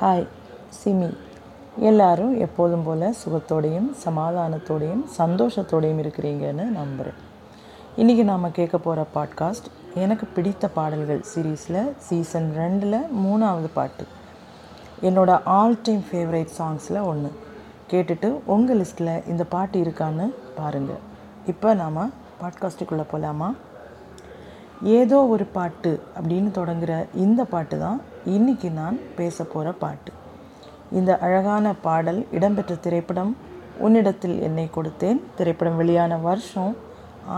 Hi SIMI எல்லாரும் எப்போதும் போல் சுகத்தோடையும் சமாதானத்தோடையும் சந்தோஷத்தோடையும் இருக்கிறீங்கன்னு நம்புகிறேன் இன்றைக்கி நாம் கேட்க போகிற பாட்காஸ்ட் எனக்கு பிடித்த பாடல்கள் சீரீஸில் சீசன் ரெண்டில் மூணாவது பாட்டு. என்னோட ஆல் டைம் ஃபேவரேட் சாங்ஸில் ஒன்று கேட்டுட்டு உங்கள் லிஸ்ட்டில் இந்த பாட்டு இருக்கான்னு பாருங்கள் இப்போ நாம் பாட்காஸ்ட்டுக்குள்ளே போகலாமா ஏதோ ஒரு பாட்டு அப்படின்னு தொடங்குகிற இந்த பாட்டு தான் இன்னைக்கு நான் பேச போகிற பாட்டு. இந்த அழகான பாடல் இடம்பெற்ற திரைப்படம் உன்னிடத்தில் என்னை கொடுத்தேன். திரைப்படம் வெளியான வருஷம்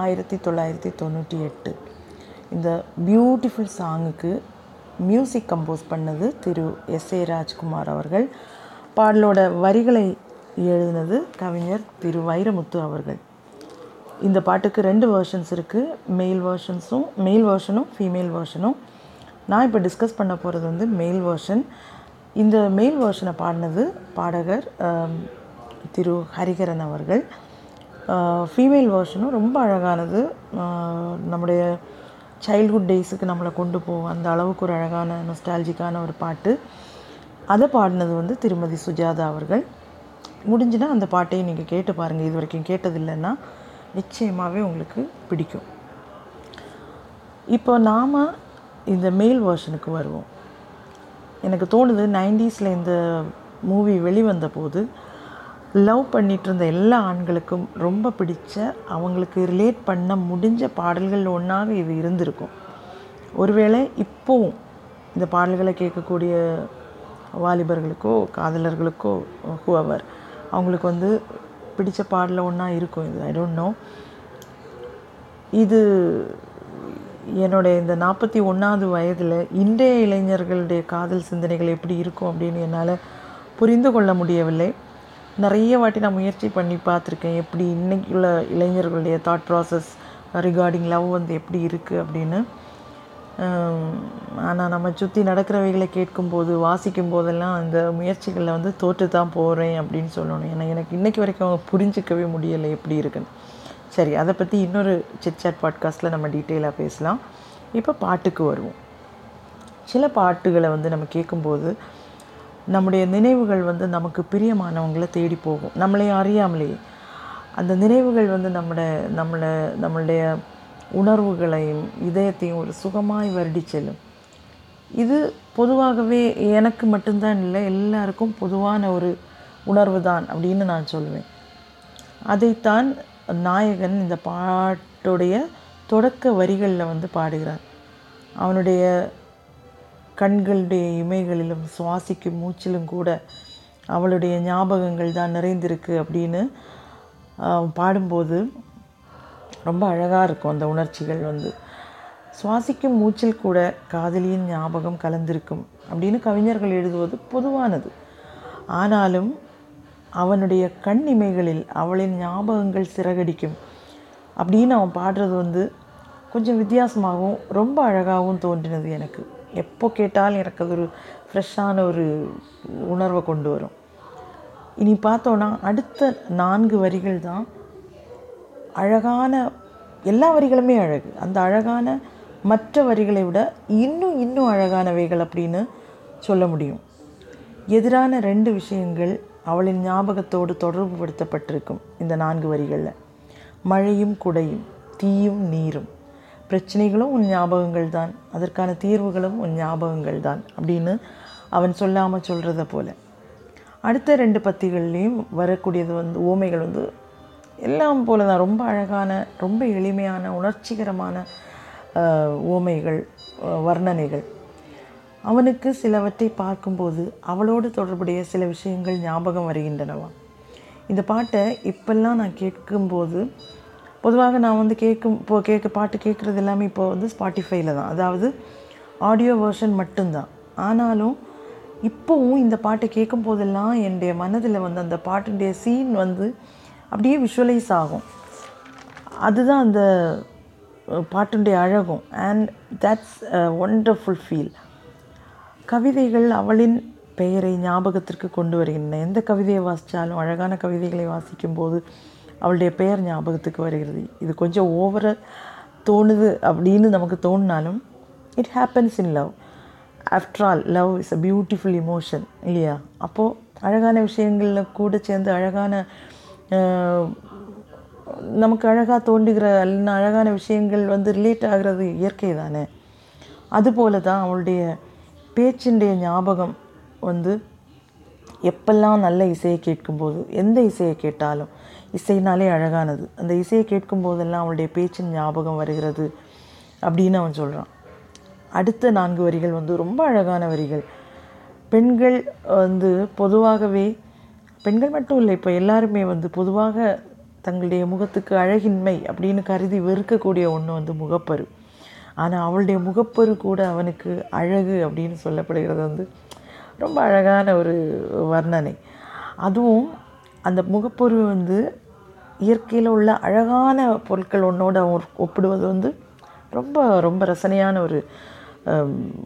ஆயிரத்தி தொள்ளாயிரத்தி தொண்ணூற்றி எட்டு. இந்த பியூட்டிஃபுல் சாங்குக்கு மியூசிக் கம்போஸ் பண்ணது திரு எஸ் ஏ ராஜ்குமார் அவர்கள். பாடலோட வரிகளை எழுதினது கவிஞர் திரு வைரமுத்து அவர்கள். இந்த பாட்டுக்கு ரெண்டு வேர்ஷன்ஸ் இருக்குது மெயில் வேர்ஷன்ஸும் மெயில் வேர்ஷனும் ஃபீமேல் வேர்ஷனும் நான் இப்போ டிஸ்கஸ் பண்ண போகிறது வந்து மெயில் வேர்ஷன் இந்த மெயில் வேர்ஷனை பாடினது பாடகர் திரு ஹரிகரன் அவர்கள். ஃபீமேல் வேர்ஷனும் ரொம்ப அழகானது. நம்முடைய சைல்ட்ஹுட் டேஸுக்கு நம்மளை கொண்டு போகும் அந்த அளவுக்கு ஒரு அழகான நொஸ்டாலஜிக்கான ஒரு பாட்டு. அதை பாடினது வந்து திருமதி சுஜாதா அவர்கள். முடிஞ்சுன்னா அந்த பாட்டையும் நீங்கள் கேட்டு பாருங்கள் இது வரைக்கும் கேட்டதில்லைன்னா நிச்சயமாகவே உங்களுக்கு பிடிக்கும். இப்போ நாம் இந்த மெயில் வேர்ஷனுக்கு வருவோம். எனக்கு தோணுது நைன்டிஸில் இந்த மூவி வெளிவந்த போது லவ் பண்ணிகிட்டு இருந்த எல்லா ஆண்களுக்கும் ரொம்ப பிடிச்ச அவங்களுக்கு ரிலேட் பண்ண முடிஞ்ச பாடல்கள் ஒன்றாக இது இருந்திருக்கும். ஒருவேளை இப்போவும் இந்த பாடல்களை கேட்கக்கூடிய வாலிபர்களுக்கோ காதலர்களுக்கோ ஹூவர் அவங்களுக்கு வந்து பிடித்த பாடல ஒன்றா இருக்கும் இது. ஐ டோன்ட் நோ இது என்னுடைய இந்த நாற்பத்தி ஒன்றாவது வயதில் இன்றைய இளைஞர்களுடைய காதல் சிந்தனைகள் எப்படி இருக்கும் அப்படின்னு என்னால் புரிந்து கொள்ள முடியவில்லை. நிறைய வாட்டி நான் முயற்சி பண்ணி பார்த்துருக்கேன் எப்படி இன்றைக்கி உள்ள இளைஞர்களுடைய தாட் ப்ராசஸ் ரிகார்டிங் லவ் வந்து எப்படி இருக்குது அப்படின்னு. ஆனால் நம்ம சுற்றி நடக்கிறவைகளை கேட்கும்போது வாசிக்கும் போதெல்லாம் அந்த முயற்சிகளில் வந்து தோற்று தான் போகிறேன் அப்படின்னு சொல்லணும். ஏன்னா எனக்கு இன்றைக்கி வரைக்கும் அவங்க புரிஞ்சிக்கவே முடியலை எப்படி இருக்குன்னு. சரி அதை பற்றி இன்னொரு சிட்சாட் பாட்காஸ்ட்டில் நம்ம டீட்டெயிலாக பேசலாம். இப்போ பாட்டுக்கு வருவோம். சில பாட்டுகளை வந்து நம்ம கேட்கும்போது நம்முடைய நினைவுகள் வந்து நமக்கு பிரியமானவங்களை தேடி போகும். நம்மளை அறியாமலேயே அந்த நினைவுகள் வந்து நம்மளை நம்மளை நம்மளுடைய உணர்வுகளையும் இதயத்தையும் ஒரு சுகமாய் வருடி செல்லும். இது பொதுவாகவே எனக்கு மட்டும்தான் இல்லை எல்லாருக்கும் பொதுவான ஒரு உணர்வு தான் அப்படின்னு நான் சொல்லுவேன் அதைத்தான் நாயகன் இந்த பாட்டுடைய தொடக்க வரிகளில் வந்து பாடுகிறார். அவனுடைய கண்களுடைய இமைகளிலும் சுவாசிக்கும் மூச்சிலும் கூட அவளுடைய ஞாபகங்கள் தான் நிறைந்திருக்கு அப்படின்னு பாடும்போது ரொம்ப அழகாக இருக்கும் அந்த உணர்ச்சிகள் வந்து. சுவாசிக்கும் மூச்சில் கூட காதலியின் ஞாபகம் கலந்திருக்கும் அப்படின்னு கவிஞர்கள் எழுதுவது பொதுவானது. ஆனாலும் அவனுடைய கண் இமைகளில் அவளின் ஞாபகங்கள் சிறகடிக்கும். அப்படின்னு அவன் பாடுறது வந்து கொஞ்சம் வித்தியாசமாகவும் ரொம்ப அழகாகவும் தோன்றினது எனக்கு. எப்போ கேட்டாலும் எனக்கு அது ஒரு ஃப்ரெஷ்ஷான ஒரு உணர்வை கொண்டு வரும். இனி பார்த்தோன்னா அடுத்த நான்கு வரிகள் தான் அழகான எல்லா வரிகளுமே அழகு. அந்த அழகான மற்ற வரிகளை விட இன்னும் இன்னும் அழகானவைகள் அப்படின்னு சொல்ல முடியும். எதிரான ரெண்டு விஷயங்கள் அவளின் ஞாபகத்தோடு தொடர்பு படுத்தப்பட்டிருக்கும் இந்த நான்கு வரிகளில். மழையும் குடையும் தீயும் நீரும். பிரச்சனைகளும் உன் ஞாபகங்கள் தான் அதற்கான தீர்வுகளும் உன் ஞாபகங்கள் தான் அப்படின்னு அவன் சொல்லாமல் சொல்கிறத போல். அடுத்த ரெண்டு பத்திகள்லேயும் வரக்கூடியது வந்து ஓமைகள் வந்து எல்லாம் போல தான் ரொம்ப அழகான ரொம்ப எளிமையான உணர்ச்சிகரமான ஓமைகள் வர்ணனைகள். அவனுக்கு சிலவற்றை பார்க்கும்போது அவளோடு தொடர்புடைய சில விஷயங்கள் ஞாபகம் வருகின்றனவாம் இந்த பாட்டை இப்பெல்லாம் நான் கேட்கும்போது பொதுவாக நான் வந்து கேட்கும் இப்போ கேட்க பாட்டு கேட்குறது எல்லாமே இப்போ வந்து ஸ்பாட்டிஃபைல தான். அதாவது ஆடியோ வேர்ஷன் மட்டும்தான். ஆனாலும் இப்போவும் இந்த பாட்டை கேட்கும் போதெல்லாம் என்னுடைய மனதில் வந்து அந்த பாட்டுடைய சீன் வந்து அப்படியே விஷுவலைஸ் ஆகும். அதுதான் அந்த பாட்டுடைய அழகும். அண்ட் தட்ஸ் ஒண்டர்ஃபுல் ஃபீல் கவிதைகள் அவளின் பெயரை ஞாபகத்திற்கு கொண்டு வருகின்றன. எந்த கவிதையை வாசித்தாலும் அழகான கவிதைகளை வாசிக்கும்போது அவளுடைய பெயர் ஞாபகத்துக்கு வருகிறது. இது கொஞ்சம் ஓவராக தோணுது அப்படின்னு நமக்கு தோணினாலும் it happens in love after all love is a beautiful emotion இல்லையா? அப்போது அழகான விஷயங்களில் கூட சேர்ந்து அழகான நமக்கு அழகாக தோன்றுகிற அல்ல அழகான விஷயங்கள் வந்து ரிலேட் ஆகிறது இயற்கை தானே அதுபோல தான் அவளுடைய பேச்சினுடைய ஞாபகம் வந்து எப்பெல்லாம் நல்ல இசையை கேட்கும்போது எந்த இசையை கேட்டாலும் இசைனாலே அழகானது. அந்த இசையை கேட்கும்போதெல்லாம் அவளுடைய பேச்சின் ஞாபகம் வருகிறது அப்படின்னு அவன் சொல்கிறான் அடுத்த நான்கு வரிகள் வந்து ரொம்ப அழகான வரிகள். பெண்கள் வந்து பொதுவாகவே பெண்கள் மட்டும் இல்லை இப்போ எல்லாருமே வந்து பொதுவாக தங்களுடைய முகத்துக்கு அழகின்மை அப்படின்னு கருதி வெறுக்கக்கூடிய ஒன்று வந்து முகப்பரு. ஆனால் அவளுடைய முகப்பொரு கூட அவனுக்கு அழகு அப்படின்னு சொல்லப்படுகிறது வந்து ரொம்ப அழகான ஒரு வர்ணனை. அதுவும் அந்த முகப்பொரு வந்து இயற்கையில் உள்ள அழகான பொருட்கள் ஒன்றோடு அவன் ஒப்பிடுவது வந்து ரொம்ப ரொம்ப ரசனையான ஒரு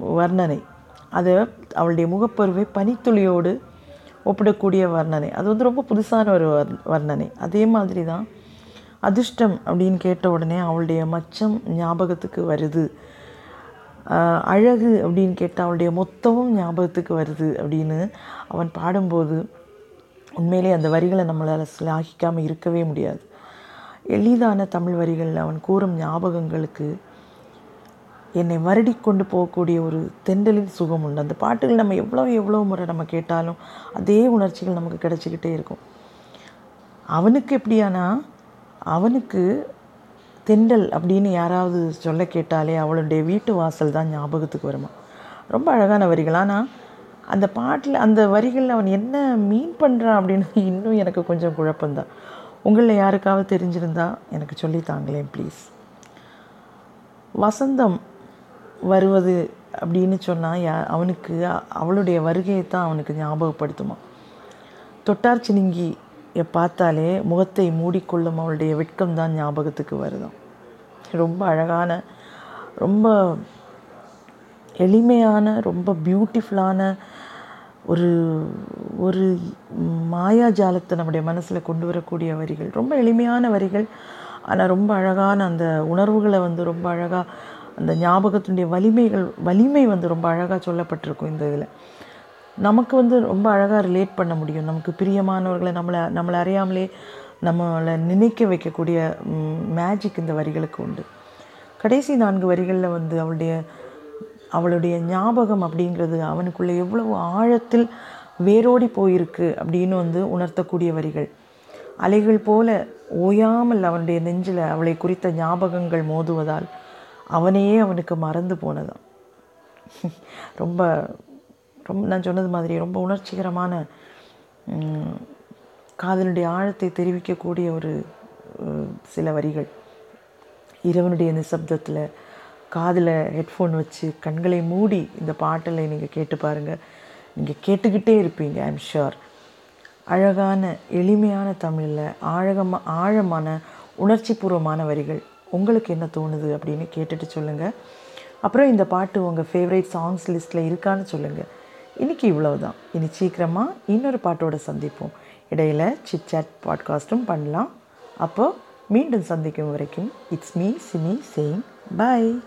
வர்ணனை. அதை அவளுடைய முகப்பருவை பனித்துளியோடு ஒப்பிடக்கூடிய வர்ணனை. அது வந்து ரொம்ப புதுசான ஒரு வர்- வர்ணனை. அதே மாதிரி தான் அதிர்ஷ்டம் அப்படின்னு கேட்ட உடனே அவளுடைய மச்சம் ஞாபகத்துக்கு வருது. அழகு அப்படின்னு கேட்டால் அவளுடைய மொத்தமும் ஞாபகத்துக்கு வருது அப்படின்னு அவன் பாடும்போது உண்மையிலே அந்த வரிகளை நம்மளால் சிலாகிக்காமல் இருக்கவே முடியாது. எளிதான தமிழ் வரிகளில் அவன் கூறும் ஞாபகங்களுக்கு என்னை வருடி கொண்டு போகக்கூடிய ஒரு தென்றலின் சுகம் உண்டு. அந்த பாட்டுகள் நம்ம எவ்வளோ எவ்வளோ முறை நம்ம கேட்டாலும் அதே உணர்ச்சிகள் நமக்கு கிடைச்சிக்கிட்டே இருக்கும். அவனுக்கு எப்படியானா அவனுக்கு தென்றல் அப்படின்னு யாராவது சொல்ல கேட்டாலே அவளுடைய வீட்டு வாசல் தான் ஞாபகத்துக்கு வருமா? ரொம்ப அழகான வரிகள். ஆனால் அந்த பாட்டில் அந்த வரிகளில் அவன் என்ன மீன் பண்ணுறான் அப்படின்னு இன்னும் எனக்கு கொஞ்சம் குழப்பம்தான். உங்களில் யாருக்காவது தெரிஞ்சிருந்தா எனக்கு சொல்லித்தாங்களேன் ப்ளீஸ் வசந்தம் வருவது அப்படின்னு சொன்னால் யா அவனுக்கு அவளுடைய வருகையை தான் அவனுக்கு ஞாபகப்படுத்துமா? தொட்டார் சினிங்கி பார்த்தாலே முகத்தை மூடிக்கொள்ளும் அவளுடைய வெட்கம் தான் ஞாபகத்துக்கு வருதான் ரொம்ப அழகான ரொம்ப எளிமையான ரொம்ப பியூட்டிஃபுல்லான ஒரு ஒரு மாயாஜாலத்தை நம்முடைய மனசில் கொண்டு வரக்கூடிய வரிகள். ரொம்ப எளிமையான வரிகள். ஆனால் ரொம்ப அழகான அந்த உணர்வுகளை வந்து ரொம்ப அழகாக அந்த ஞாபகத்தினுடைய வலிமைகள் வலிமை வந்து ரொம்ப அழகாக சொல்லப்பட்டிருக்கும் இந்த இதில். நமக்கு வந்து ரொம்ப அழகாக ரிலேட் பண்ண முடியும். நமக்கு பிரியமானவர்களை நம்மளை நம்மளை அறியாமலே நம்மளை நினைக்க வைக்கக்கூடிய மேஜிக் இந்த வரிகளுக்கு உண்டு. கடைசி நான்கு வரிகளில் வந்து அவளுடைய அவளுடைய ஞாபகம் அப்படிங்கிறது அவனுக்குள்ளே எவ்வளவு ஆழத்தில் வேரோடி போயிருக்கு அப்படின்னு வந்து உணர்த்தக்கூடிய வரிகள். அலைகள் போல ஓயாமல் அவனுடைய நெஞ்சில் அவளை குறித்த ஞாபகங்கள் மோதுவதால் அவனையே அவனுக்கு மறந்து போனதான் ரொம்ப ரொம்ப நான் சொன்னது மாதிரி ரொம்ப உணர்ச்சிகரமான காதலுடைய ஆழத்தை தெரிவிக்கக்கூடிய ஒரு சில வரிகள். இரவனுடைய நிசப்தத்தில் காதில் ஹெட்ஃபோன் வச்சு கண்களை மூடி இந்த பாட்டில் நீங்கள் கேட்டு பாருங்கள் நீங்கள் கேட்டுக்கிட்டே இருப்பீங்க ஐம் ஷுர் அழகான எளிமையான தமிழில் ஆழகமாக ஆழமான உணர்ச்சிபூர்வமான வரிகள். உங்களுக்கு என்ன தோணுது அப்படின்னு கேட்டுட்டு சொல்லுங்கள் அப்புறம் இந்த பாட்டு உங்கள் ஃபேவரேட் சாங்ஸ் லிஸ்ட்டில் இருக்கான்னு சொல்லுங்கள் இன்றைக்கி இவ்வளவுதான். இனி சீக்கிரமாக இன்னொரு பாட்டோட சந்திப்போம். இடையில சிட் சாட் பாட்காஸ்ட்டும் பண்ணலாம். அப்போது மீண்டும் சந்திக்கும் வரைக்கும் it's me Simi saying bye